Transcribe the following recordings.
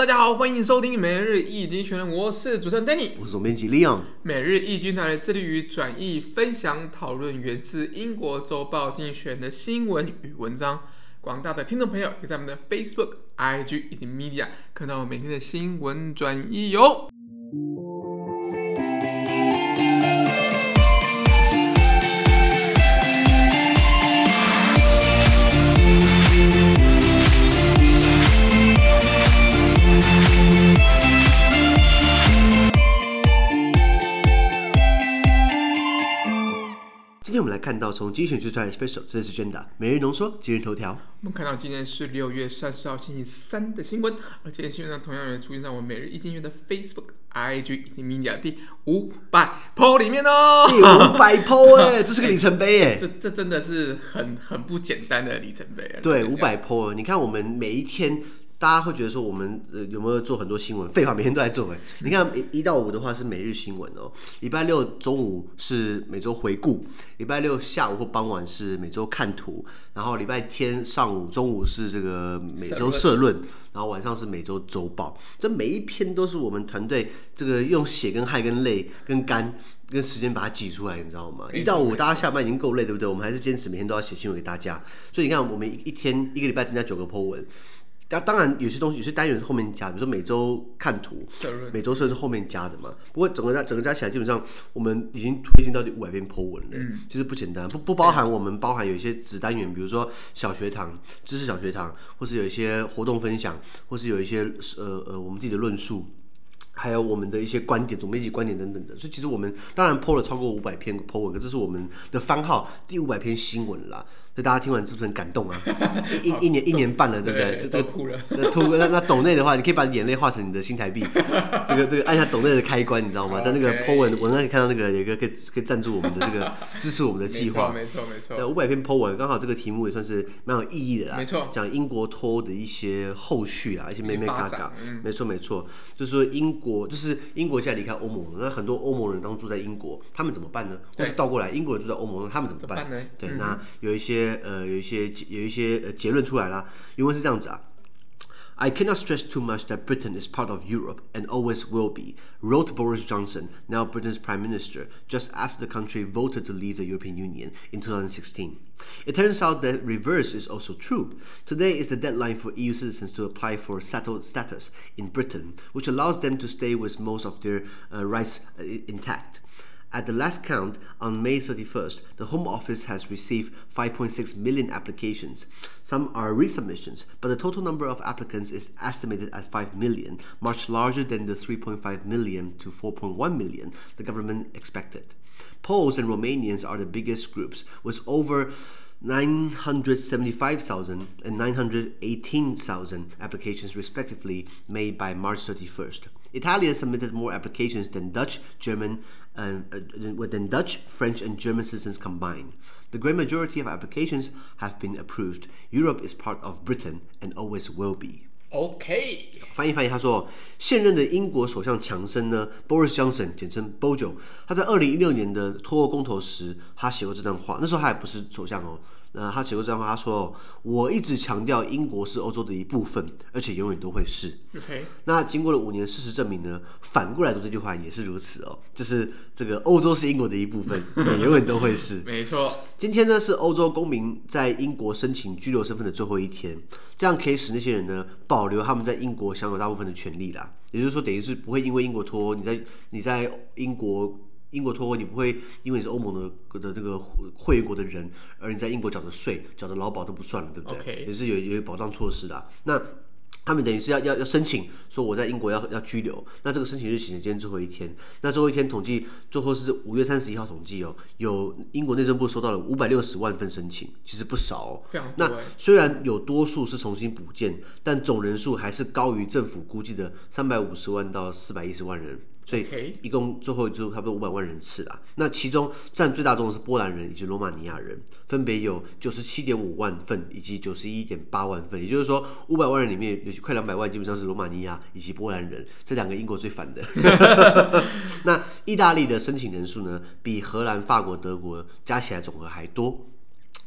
大家好，欢迎收听每日易经济学人，我是主持人 Danny，我是总编辑 Leon。每日易经团队致力于转译、分享、讨论源自英国周报经济学人的新闻与文章。广大的听众朋友可以在我们的 Facebook、IG 以及 Media 看到我每天的新闻转译哟。今天我们来看到从精选出来的 special 这次真的每日浓缩今日头条。我们看到今天是六月三十号星期三的新闻，而今天新闻上同样也出现在我们每日一经济学人的 Facebook、IG 以及 Media 第五百 po 里面哦。第五百 po 哎，这是个里程碑哎，这这真的是很很不简单的里程碑啊。对，五百 po，你看我们每一天。大家会觉得说我们呃有没有做很多新闻？废话，每天都在做哎。你看一一到五的话是每日新闻哦，礼拜六中午是每周回顾，礼拜六下午或傍晚是每周看图，然后礼拜天上午、中午是这个每周社论，然后晚上是每周周报。这每一篇都是我们团队这个用血跟汗跟泪跟肝跟时间把它挤出来，你知道吗？一到五大家下班已经够累，对不对？我们还是坚持每天都要写新闻给大家。所以你看，我们一天一个礼拜增加九个 po 文。当当然，有些东西有些单元是后面加的，比如说每周看图，每周设是后面加的嘛。不过整个加整个加起来，基本上我们已经推进到第五百篇 po 文了，嗯，其实不简单。不不包含我们包含有一些子单元，比如说小学堂、知识小学堂，或是有一些活动分享，或是有一些呃呃我们自己的论述。还有我们的一些观点、总编辑观点等等的，所以其实我们当然 po 了超过五百篇 po 文，可这是我们的番号第五百篇新闻啦。所以大家听完是不是很感动啊？一一年一年半了，对不对？这这哭了。哭那那抖内的话，你可以把眼泪化成你的新台币。这个这个按下抖内的开关，你知道吗？在那个 po 文文案可以看到那个有一个可以可以赞助我们的这个 支持我们的计划。没错没错。对，五百篇 po 文，刚好这个题目也算是蛮有意义的啦。没错。讲英国脱欧的一些后续啊，一些眉眉角角。没错没错，就是说英国就是英。国现在离开欧盟，那很多欧盟人当住在英国，他们怎么办呢？或是倒过来，英国人住在欧盟，他们怎么办？么办对，嗯、那有一些呃，有一些有一些呃结论出来啦。因为是这样子啊：I cannot stress too much that Britain is part of Europe and always will be, wrote Boris Johnson, now Britain's Prime Minister, just after the country voted to leave the European Union in 2016. It turns out that reverse is also true. Today is the deadline for EU citizens to apply for settled status in Britain, which allows them to stay with most of their uh, rights uh, intact. At the last count, on May 31st, the Home Office has received 5.6 million applications. Some are resubmissions, but the total number of applicants is estimated at 5 million, much larger than the 3.5 million to 4.1 million the government expected. Poles and Romanians are the biggest groups, with over 975,000 and 918,000 applications respectively made by March 31st. Italians submitted more applications than Dutch, German, and uh, than Dutch, French, and German citizens combined. The great majority of applications have been approved. Europe is part of Britain and always will be. OK，翻译翻译，他说，现任的英国首相强生呢，Boris Johnson，简称 Bojo，他在二零一六年的脱欧公投时，他写过这段话，那时候他还不是首相哦。 那他写过这样的话，他说：“我一直强调英国是欧洲的一部分，而且永远都会是。” OK。那经过了五年，事实证明呢，反过来读这句话也是如此哦，就是这个欧洲是英国的一部分，也永远都会是。没错。今天呢是欧洲公民在英国申请居留身份的最后一天，这样可以使那些人呢保留他们在英国享有大部分的权利啦。也就是说，等于是不会因为英国脱欧，你在你在英国。英国脱欧，你不会因为你是欧盟的的那个会国的人，而你在英国缴的税、缴的劳保都不算了，对不对.也是有有保障措施的。那他们等于是要要要申请，说我在英国要要拘留，那这个申请日期呢，今天最后一天。那最后一天统计，最后是五月三十一号统计哦，有英国内政部收到了五百六十万份申请，其实不少哦。那虽然有多数是重新补件，但总人数还是高于政府估计的三百五十万到四百一十万人。所以一共最后就差不多五百万人次啦。那其中占最大宗的是波兰人以及罗马尼亚人，分别有九十七点五万份以及九十一点八万份。也就是说，五百万人里面有快两百万基本上是罗马尼亚以及波兰人，这两个英国最烦的。那意大利的申请人数呢，比荷兰、法国、德国加起来总额还多。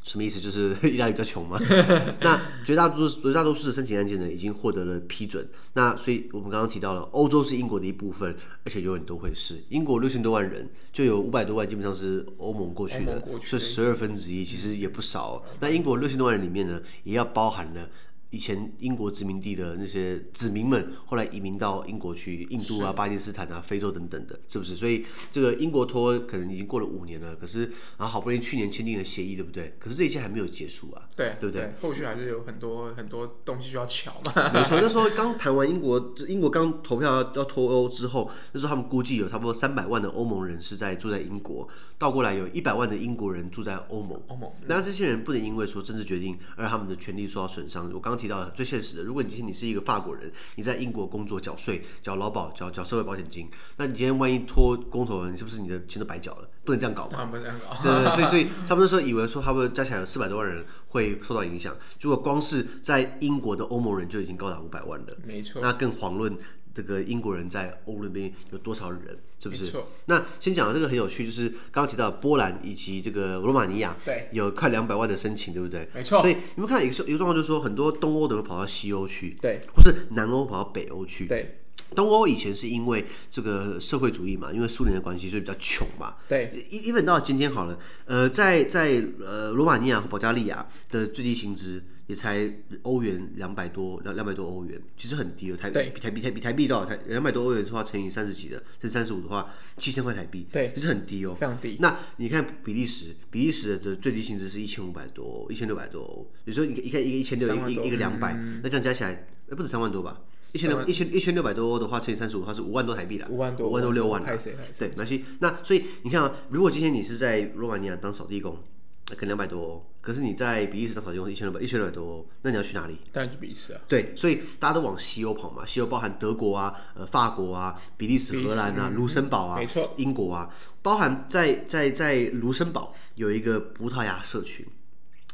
什么意思？就是 意大利比较穷吗。那绝大多数绝大多数的申请案件呢，已经获得了批准。那所以我们刚刚提到了，欧洲是英国的一部分，而且永远都会是。英国六千多万人，就有五百多万基本上是欧盟过去的，是十二分之一，其实也不少。那英国六千多万人里面呢，也要包含了。以前英国殖民地的那些子民们，后来移民到英国去，印度啊、巴基斯坦啊、非洲等等的，是不是？所以这个英国脱可能已经过了五年了，可是然后好不容易去年签订了协议，对不对？可是这一切还没有结束啊，对，对不对？对，后续还是有很多很多东西需要乔嘛。没错，那时候刚谈完英国，英国刚投票要要脱欧之后，那时候他们估计有差不多三百万的欧盟人是在住在英国，倒过来有一百万的英国人住在欧盟。欧盟，那这些人不能因为说政治决定而他们的权利受到损伤。我刚刚提到的最现实的。如果你今天你是一个法国人，你在英国工作缴税、缴劳保、缴缴社会保险金，那你今天万一脱公投了，你是不是你的钱都白缴了？不能这样搞嘛？不能这样搞。对对，所以所以差不多说以为说他们加起来有四百多万人会受到影响，如果光是在英国的欧盟人就已经高达五百万了，没错。那更遑论这个英国人在欧那边有多少人，是不是？那先讲的这个很有趣，就是刚刚提到波兰以及这个罗马尼亚，对，有快两百万的申请，对不对？没错。所以你们看有个有个状况，就是说很多东欧的会跑到西欧去，对，或是南欧跑到北欧去，对。东欧以前是因为这个社会主义嘛，因为苏联的关系，所以比较穷嘛。对，一一本到今天好了，呃，在在呃罗马尼亚和保加利亚的最低薪资也才欧元两百多两两百多欧元，其实很低了。台币比台币台比台币多少？台两百多欧元的话乘以三十几的，甚至三十五的话，七千块台币，对，其实很低哦，非常低。那你看比利时，比利时的最低薪资是一千五百多，一千六百多欧，有时候一个一个一个一千六，一一个两百，那这样加起来，不止三万多吧？一千六一千一千六百多欧的话，乘以三十五的话是五万多台币了，五万多，五万多六万了。对，那些那所以你看啊，如果今天你是在罗马尼亚当扫地工，那可能两百多欧，可是你在比利时打草地工一千六百一千六百多欧，那你要去哪里？当然去比利时啊。对，所以大家都往西欧跑嘛，西欧包含德国啊、呃法国啊、比利时、荷兰啊、卢森堡啊、没错，英国啊，包含在在在卢森堡有一个葡萄牙社群。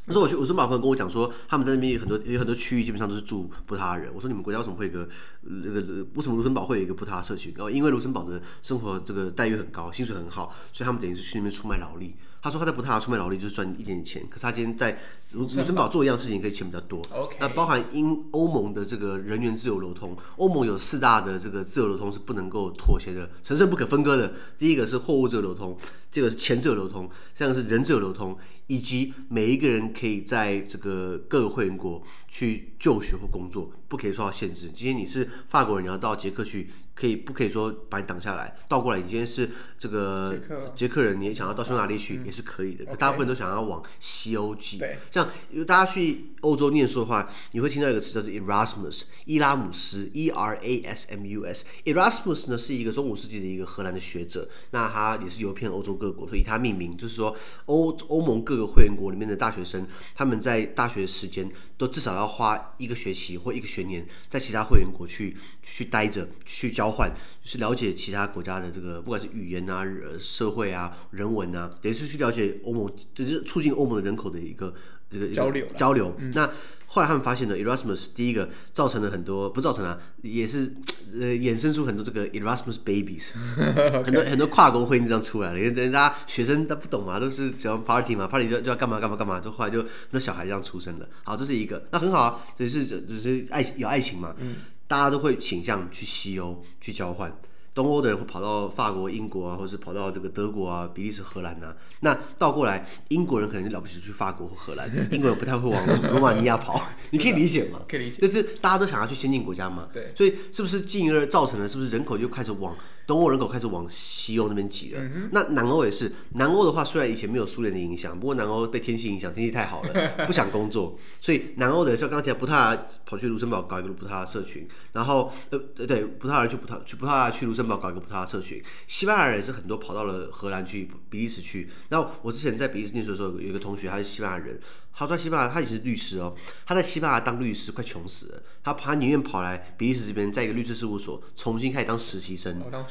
那时候我去卢森堡，朋友跟我讲说，他们在那边有很多有很多区域，基本上都是住葡萄牙人。我说你们国家为什么会有一个那个为什么卢森堡会有一个葡萄牙社区？然后因为卢森堡的生活这个待遇很高，薪水很好，所以他们等于是去那边出卖劳力。他说他在葡萄牙出卖劳力就是赚一点点钱，可是他今天在卢卢森堡做一样事情可以钱比较多。那包含英欧盟的这个人员自由流通，欧盟有四大的这个自由流通是不能够妥协的，神圣不可分割的。第一个是货物自由流通，这个是钱自由流通，这样是人自由流通，以及每一个人可以在这个各个会员国去就学或工作，不可以受到限制。今天你是法国人，你要到捷克去。可以不可以说把你挡下来？倒过来，你今天是这个捷克人，你也想要到匈牙利去也是可以的。可大部分都想要往西欧去。像大家去欧洲念书的话，你会听到一个词叫做 Erasmus，伊拉姆斯，E R A S M U S。Erasmus 呢是一个中古世纪的一个荷兰的学者，那他也是游遍欧洲各国，所以他命名就是说欧欧盟各个会员国里面的大学生，他们在大学时间都至少要花一个学期或一个学全年在其他会员国去去待着去交。换就是了解其他国家的这个，不管是语言啊、社会啊、人文啊，等于是去了解欧盟，就是促进欧盟的人口的一个这个交流交流。嗯、那后来他们发现呢，Erasmus 第一个造成了很多，不造成啊，也是呃衍生出很多这个 Erasmus babies，Okay 很多很多跨国婚姻这样出来了。因为等大家学生他不懂嘛，都是只要 party 嘛，party 就就要干嘛干嘛干嘛，就后来就那小孩这样出生了。好，这是一个，那很好啊，就是就是爱有爱情嘛。嗯大家都会倾向去西欧去交换，东欧的人会跑到法国、英国啊，或是跑到这个德国啊、比利时、荷兰啊。那倒过来，英国人可能就了不起去法国或荷兰，英国人不太会往罗马尼亚跑。你可以理解吗？可以理解，就是大家都想要去先进国家嘛。对，所以是不是进而造成了，是不是人口就开始往？东欧人口开始往西欧那边挤了，嗯、那南欧也是。南欧的话，虽然以前没有苏联的影响，不过南欧被天气影响，天气太好了，不想工作，所以南欧的像刚才葡萄牙跑去卢森堡搞一个葡萄牙社群，然后呃对，葡萄牙去葡萄去葡萄牙去卢森堡搞一个葡萄牙社群，西班牙人也是很多跑到了荷兰去，比利时去。那我之前在比利时念书的时候，有一个同学他是西班牙人，他在西班牙他也是律师哦，他在西班牙当律师快穷死了，他他宁愿跑来比利时这边，在一个律师事务所重新开始当实习生。哦当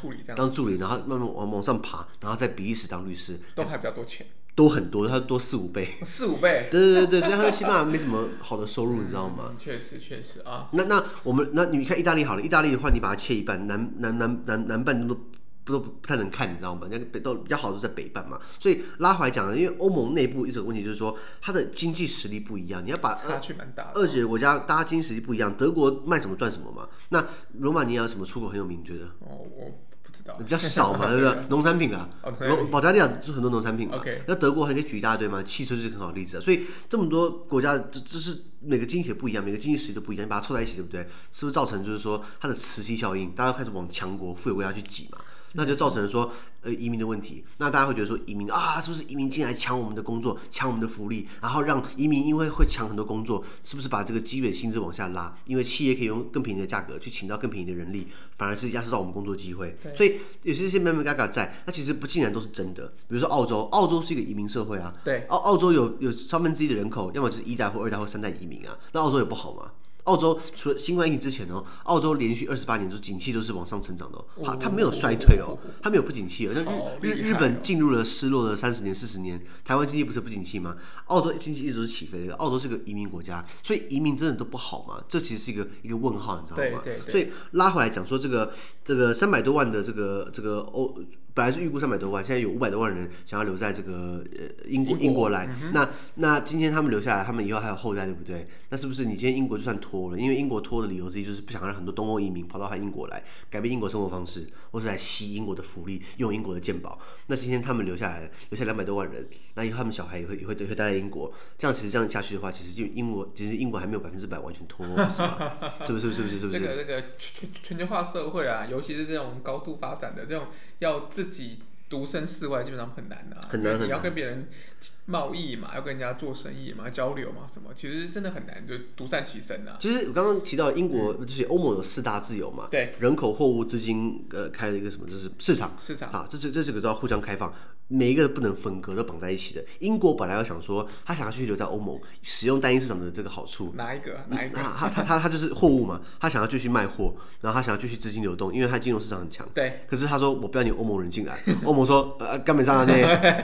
助理，然后慢慢往往上爬，然后在比利时当律师，都还比较多钱，多很多，他多四五倍，四五倍，对对对对，所以他在西班牙没什么好的收入，你知道吗？确实确实啊。那那我们那你看意大利好了，意大利的话，你把它切一半，南南南南南半都不都不太能看，你知道吗？那个北都比较好的在北半嘛，所以拉回来讲呢，因为欧盟内部一直有问题，就是说它的经济实力不一样，你要把差距蛮大的。二级国家大家经济实力不一样，德国卖什么赚什么嘛。那罗马尼亚有什么出口很有名？你觉得？哦，我道，比较少嘛，对不对？农产品啊，保加利亚是很多农产品嘛。那德国还可以举一大堆嘛，汽车就是很好例子啊。所以这么多国家，这这是每个经济不一样，每个经济实力都不一样，你把它凑在一起，对不对？是不是造成就是说它的磁吸效应，大家开始往强国、富有国家去挤嘛？那就造成了说，呃，移民的问题。那大家会觉得说，移民啊，是不是移民进来抢我们的工作，抢我们的福利，然后让移民因为会抢很多工作，是不是把这个基本薪资往下拉？因为企业可以用更便宜的价格去请到更便宜的人力，反而是压缩到我们工作机会。所以有些些眉眉角角在，那其实不尽然都是真的。比如说澳洲，澳洲是一个移民社会啊。对。澳澳洲有有三分之一的人口，要么就是一代或二代或三代移民啊。那澳洲也不好吗？澳洲除了新冠疫情之前哦，澳洲连续二十八年都景气都是往上成长的，它它没有衰退哦，它没有不景气哦。那日日日本进入了失落的三十年四十年，台湾经济不是不景气吗？澳洲经济一直是起飞的，澳洲是个移民国家，所以移民真的都不好吗？这其实是一个一个问号，你知道吗？对对对。所以拉回来讲说，这个这个三百多万的这个这个欧。本来是预估三百多万，现在有五百多万人想要留在这个呃英国英国来。嗯、那那今天他们留下来，他们以后还有后代，对不对？那是不是你今天英国就算脱了？因为英国脱的理由之一就是不想让很多东欧移民跑到他英国来，改变英国生活方式，或是来吸英国的福利，用英国的健保。那今天他们留下来，留下两百多万人，那以后他们小孩也会也会也会待在英国。这样其实这样下去的话，其实就英国其实英国还没有百分之百完全脱欧，是吧？是不是？是不是？是不是？这个这个全全球化社会啊，尤其是这种高度发展的这种，要自自己独身世外基本上很难的，啊，很难很难。你要跟别人贸易嘛，要跟人家做生意嘛，交流嘛，什么，其实真的很难，就独善其身啊。其实我刚刚提到英国，就是欧盟有四大自由嘛，对，人口、货物、资金，呃，开了一个什么，就是市场，市场啊，这是这是个都要互相开放，每一个不能分割，都绑在一起的。英国本来要想说，他想要继续留在欧盟，使用单一市场的这个好处，哪一个？哪一个？他他他他就是货物嘛，他想要继续卖货，然后他想要继续资金流动，因为他金融市场很强。对。可是他说，我不要你欧盟人进来，欧盟说。呃，根本上呢，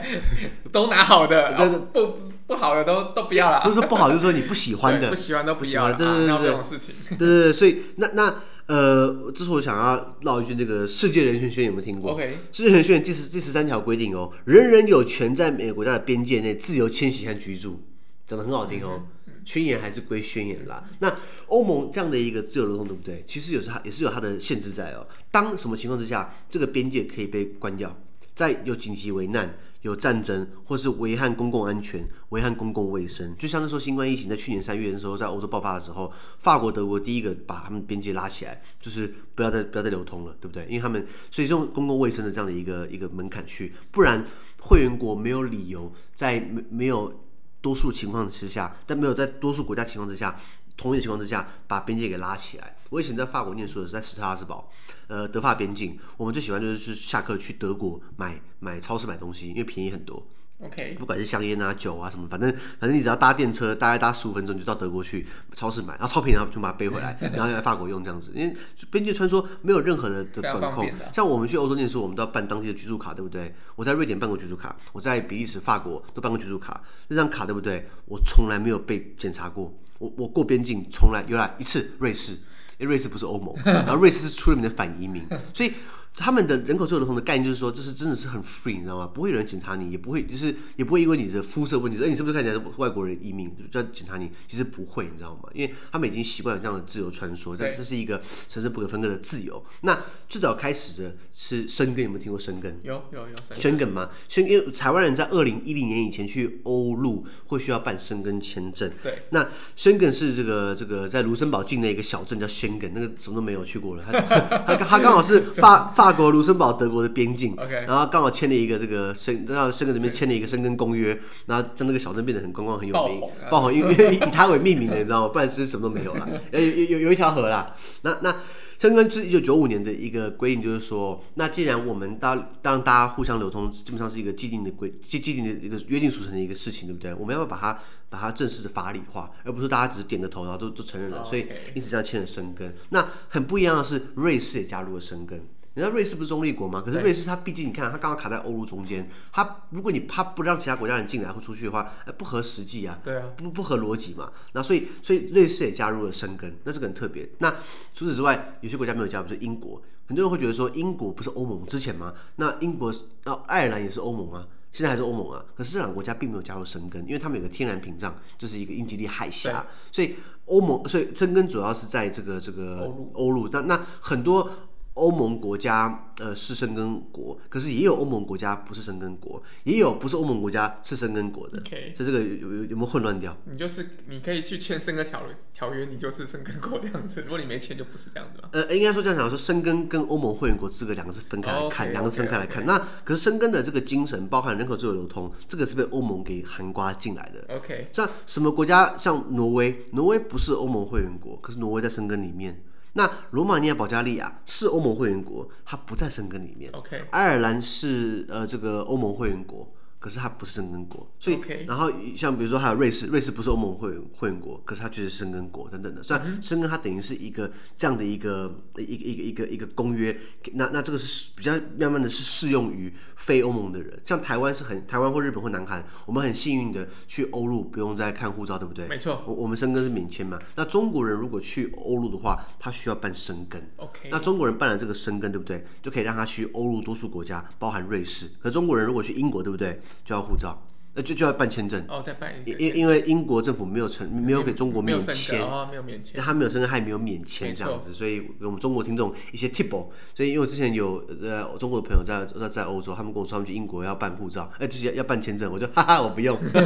都拿好的，哦、不不好的都都不要了。不是说 不好，就是说你不喜欢的，不喜欢都不要。对对对对，这种事情。对对对，所以那那呃，这是我想要唠一句，这个世界人权宣言有没有听过？OK，世界人权宣言第十第十三条规定哦，人人有权在每个国家的边界内自由迁徙和居住，讲的很好听哦。嗯、宣言还是归宣言啦。那欧盟这样的一个自由流动，对不对？其实有时候也是有它的限制在哦。当什么情况之下，这个边界可以被关掉？在有紧急危难、有战争，或是危害公共安全、危害公共卫生，就像那时候新冠疫情在去年三月的时候，在欧洲爆发的时候，法国、德国第一个把他们边界拉起来，就是不要再不要再流通了，对不对？因为他们所以用公共卫生的这样的一个一个门槛去，不然会员国没有理由在没没有多数情况之下，但没有在多数国家情况之下，同意的情况之下，把边界给拉起来。我以前在法国念书的时候，在斯特拉斯堡，呃，德法边境，我们最喜欢就是下课去德国买买超市买东西，因为便宜很多。OK，不管是香烟啊、酒啊什么，反正反正你只要搭电车，大概搭十五分钟就到德国去超市买，然后超便宜，然后就把它背回来，然后来法国用这样子。因为边界穿梭没有任何的的管控，像我们去欧洲念书，我们都要办当地的居住卡，对不对？我在瑞典办过居住卡，我在比利时、法国都办过居住卡，那张卡对不对？我从来没有被检查过，我我过边境从来有来一次瑞士。因为瑞士不是欧盟，然后瑞士是出了名的反移民，所以。他们的人口自由流通的概念就是说，就是真的是很 free，你知道吗？不会有人检查你，也不会就是也不会因为你的肤色问题，说你是不是看起来是外国人移民就要检查你，其实不会，你知道吗？因为他们已经习惯了这样的自由穿梭，这这是一个神圣不可分割的自由。那最早开始的是申根，有没有听过申根？有有有。申根吗？申根，台湾人在二零一零年以前去欧陆会需要办申根签证。对。那申根是这个这个在卢森堡境内一个小镇叫申根，那个什么都没有去过了，他他他刚好是发 发。法国、卢森堡、德国的边境.然后刚好签了一个这个申，然后申根这边签了一个申根公约，然后让那个小镇变得很观光、很有名，爆红，因为因 为以它为命名的，你知道吗？不然其实什么都没有了。有有有有一条河啦。那那申根是一九九五年的一个规定，就是说，那既然我们当当大家互相流通，基本上是一个既定的规既既定的一个约定俗成的一个事情，对不对？我们要不要把它把它正式的法理化，而不是大家只是点个头，然后都都承认了。所以因此这样签了申根。那很不一样的是，瑞士也加入了申根。你知道瑞士不是中立国吗？可是瑞士它毕竟你看，它刚好卡在欧陆中间，它如果你它不让其他国家人进来或出去的话，不合实际啊，对啊，不不合逻辑嘛。那所以所以瑞士也加入了申根，那这个很特别。那除此之外，有些国家没有加入，比如说英国，很多人会觉得说英国不是欧盟之前吗？那英国呃爱尔兰也是欧盟啊。现在还是欧盟啊，可是这两个国家并没有加入申根，因为他们有个天然屏障，就是一个英吉利海峡，所以欧盟，所以申根主要是在这个这个欧陆，那那很多。欧盟国家呃是申根国，可是也有欧盟国家不是申根国，也有不是欧盟国家是申根国的。OK，所以这个有有有没有混乱掉？你就是你可以去签申根条条约，你就是申根国这样子。如果你没签，就不是这样子嘛。呃，应该说这样讲，说申根跟欧盟会员国资格两个是分开来看，两、oh, okay, 个是分开来看。Okay, okay. 那可是申根的这个精神，包含人口自由流通，这个是被欧盟给含刮进来的。OK，像什么国家？像挪威，挪威不是欧盟会员国，可是挪威在申根里面。那罗马尼亚、保加利亚是欧盟会员国，它不在申根里面。OK，爱尔兰是呃这个欧盟会员国。可是它不是申根国，所以，Okay. 然后像比如说还有瑞士，瑞士不是欧盟会员会员国，可是它就是申根国等等的。虽然申根它等于是一个这样的一个一个一个一个一个公约，那那这个是比较慢慢的是适用于非欧盟的人，像台湾是很台湾或日本或南韩，我们很幸运的去欧陆不用再看护照，对不对？没错，我我们申根是免签嘛。那中国人如果去欧陆的话，他需要办申根。OK，那中国人办了这个申根，对不对？就可以让他去欧陆多数国家，包含瑞士。可中国人如果去英国，对不对？就要护照，那就就要办签证哦，再办一个，因因为英国政府没有成没有给中国免签，哦，没有免签，他没有申根，还没有免签这样子，所以给我们中国听众一些 tip。所以因为我之前有呃中国的朋友在在在欧洲，他们跟我说他们去英国要办护照，哎，就是要要办签证，我就哈哈，我不用。对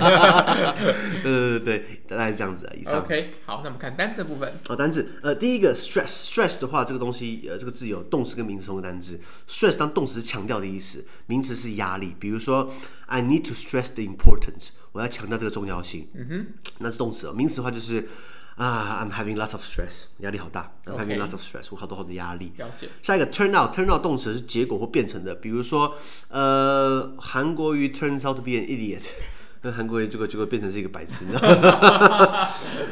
对对对，大概是这样子啊。以上 OK，好，那我们看单词部分。哦，单字，呃，第一个 stress stress 的话，这个东西呃，这个字有动词跟名词同个单字。stress 当动词是强调的意思，名词是压力，比如说。I need to stress the importance。我要强调这个重要性。嗯哼，那是动词哦。名词的话就是啊、uh,，I'm having lots of stress，压力好大。I'm having lots of stress，我好多好多压力。了解。下一个 turn out，turn out 动词是结果或变成的，比如说呃，韩国瑜 turns out to be an idiot。那韩国人结果结果变成是一个白痴，你知道吗？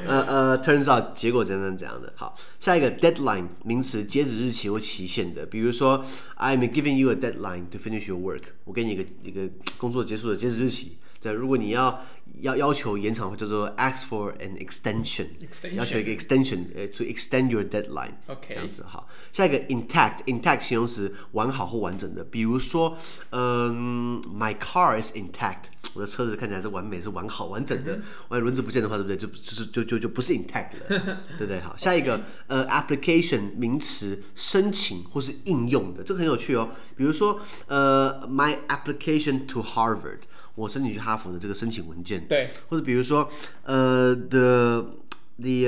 呃呃，turns out 结果怎样怎样的。好，下一个 deadline 名词，截止日期或期限的，比如说 I'm giving you a deadline to finish your work，我给你一个一个工作结束的截止日期。对，如果你要要要求延长，或者说 ask for an extension，, extension 要求一个 extension，呃，to extend your deadline，OK，这样子好。下一个 intact，intact 形容词，完好或完整的，比如说，嗯，my car is intact。我的车子看起来是完美，是完好完整的。万一轮子不见的话，对不对？就就是就就就不是 intact 了，对不对？好，下一个呃、okay. uh,，application 名词，申请或是应用的，这个很有趣哦。比如说呃、uh,，my application to Harvard，我申请去哈佛的这个申请文件。对。或者比如说呃、uh,，the the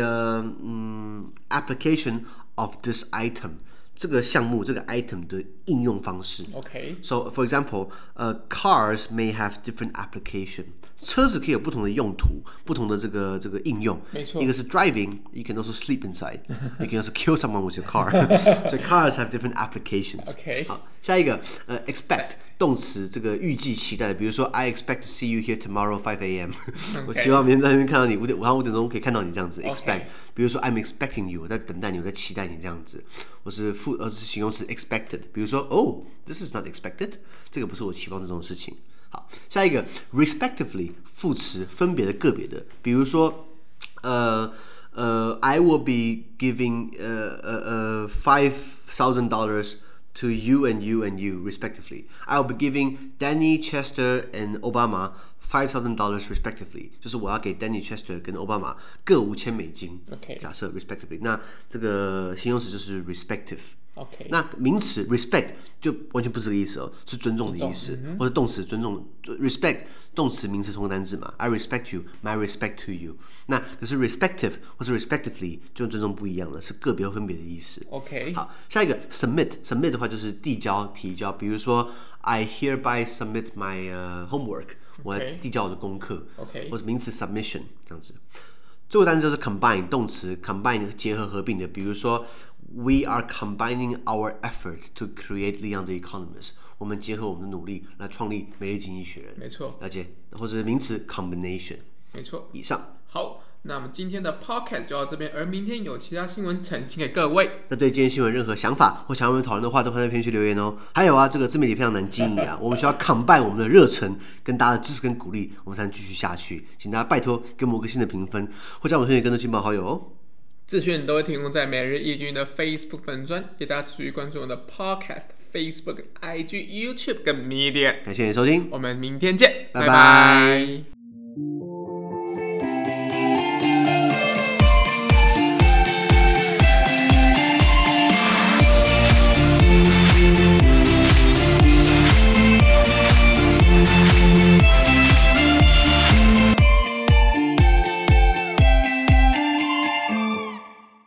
嗯、uh, application of this item。这个项目这个 item 的应用方式。OK。So for example, uh, cars may have different application. 车子可以有不同的用途，不同的这个这个应用。没错。一个是 driving, you can also sleep inside. You can also kill someone with your car. 所以 cars have different applications. OK。好，下一个呃、uh, expect 动词，这个预计期待的，比如说 I expect to see you here tomorrow five a.m. 我希望明天在那边看到你五点，晚上五点钟可以看到你这样子。Expect，比如说 I'm expecting you，我在等待你，我在期待你这样子。我是副呃是形容词 expected，比如说 Oh, this is not expected，这个不是我期望这种事情。好，下一个 respectively 副词分别的个别的，比如说呃呃 I will be giving 呃呃呃 five thousand dollars to you and you and you respectively. I will be giving Danny Chester and Obama five thousand dollars respectively. 就是我要给 Danny Chester 跟 Obama 各五千美金。OK，假设 respectively，那这个形容词就是 respective。OK，那名词 respect 就完全不是这个意思哦，是尊重的意思，嗯、或者动词尊重 respect 动词名词同个单字嘛，I respect you，my respect to you。那可是 respective 或是 respectively 就尊重不一样了，是个别或分别的意思。OK，好，下一个 submit submit 的话就是递交提交，比如说 I hereby submit my、uh, homework，、okay. 我来递交我的功课。OK，或者名词 submission 这样子。最后单词就是 combine 动词 combine 结合合并的，比如说。We are combining our effort to create Leon the Economist。我们结合我们的努力来创立《每日经济学人》。没错，了解，或者是名词 combination。没错，以上。好，那么今天的 podcast 就到这边，而明天有其他新闻呈现给各位。那对今天新闻任何想法或想要我们讨论的话，都放在评论区留言哦。还有啊，这个自媒体非常难经营啊，我们需要 combine 我们的热忱跟大家的支持跟鼓励，我们才能继续下去。请大家拜托给我们一个新的评分，或将我们推荐更多亲朋好友哦。资讯都会提供在每日一军的 Facebook 粉专，也大家持续关注我的 podcast、Facebook、IG、YouTube 跟 Media。感谢你的收听，我们明天见，拜拜。拜拜。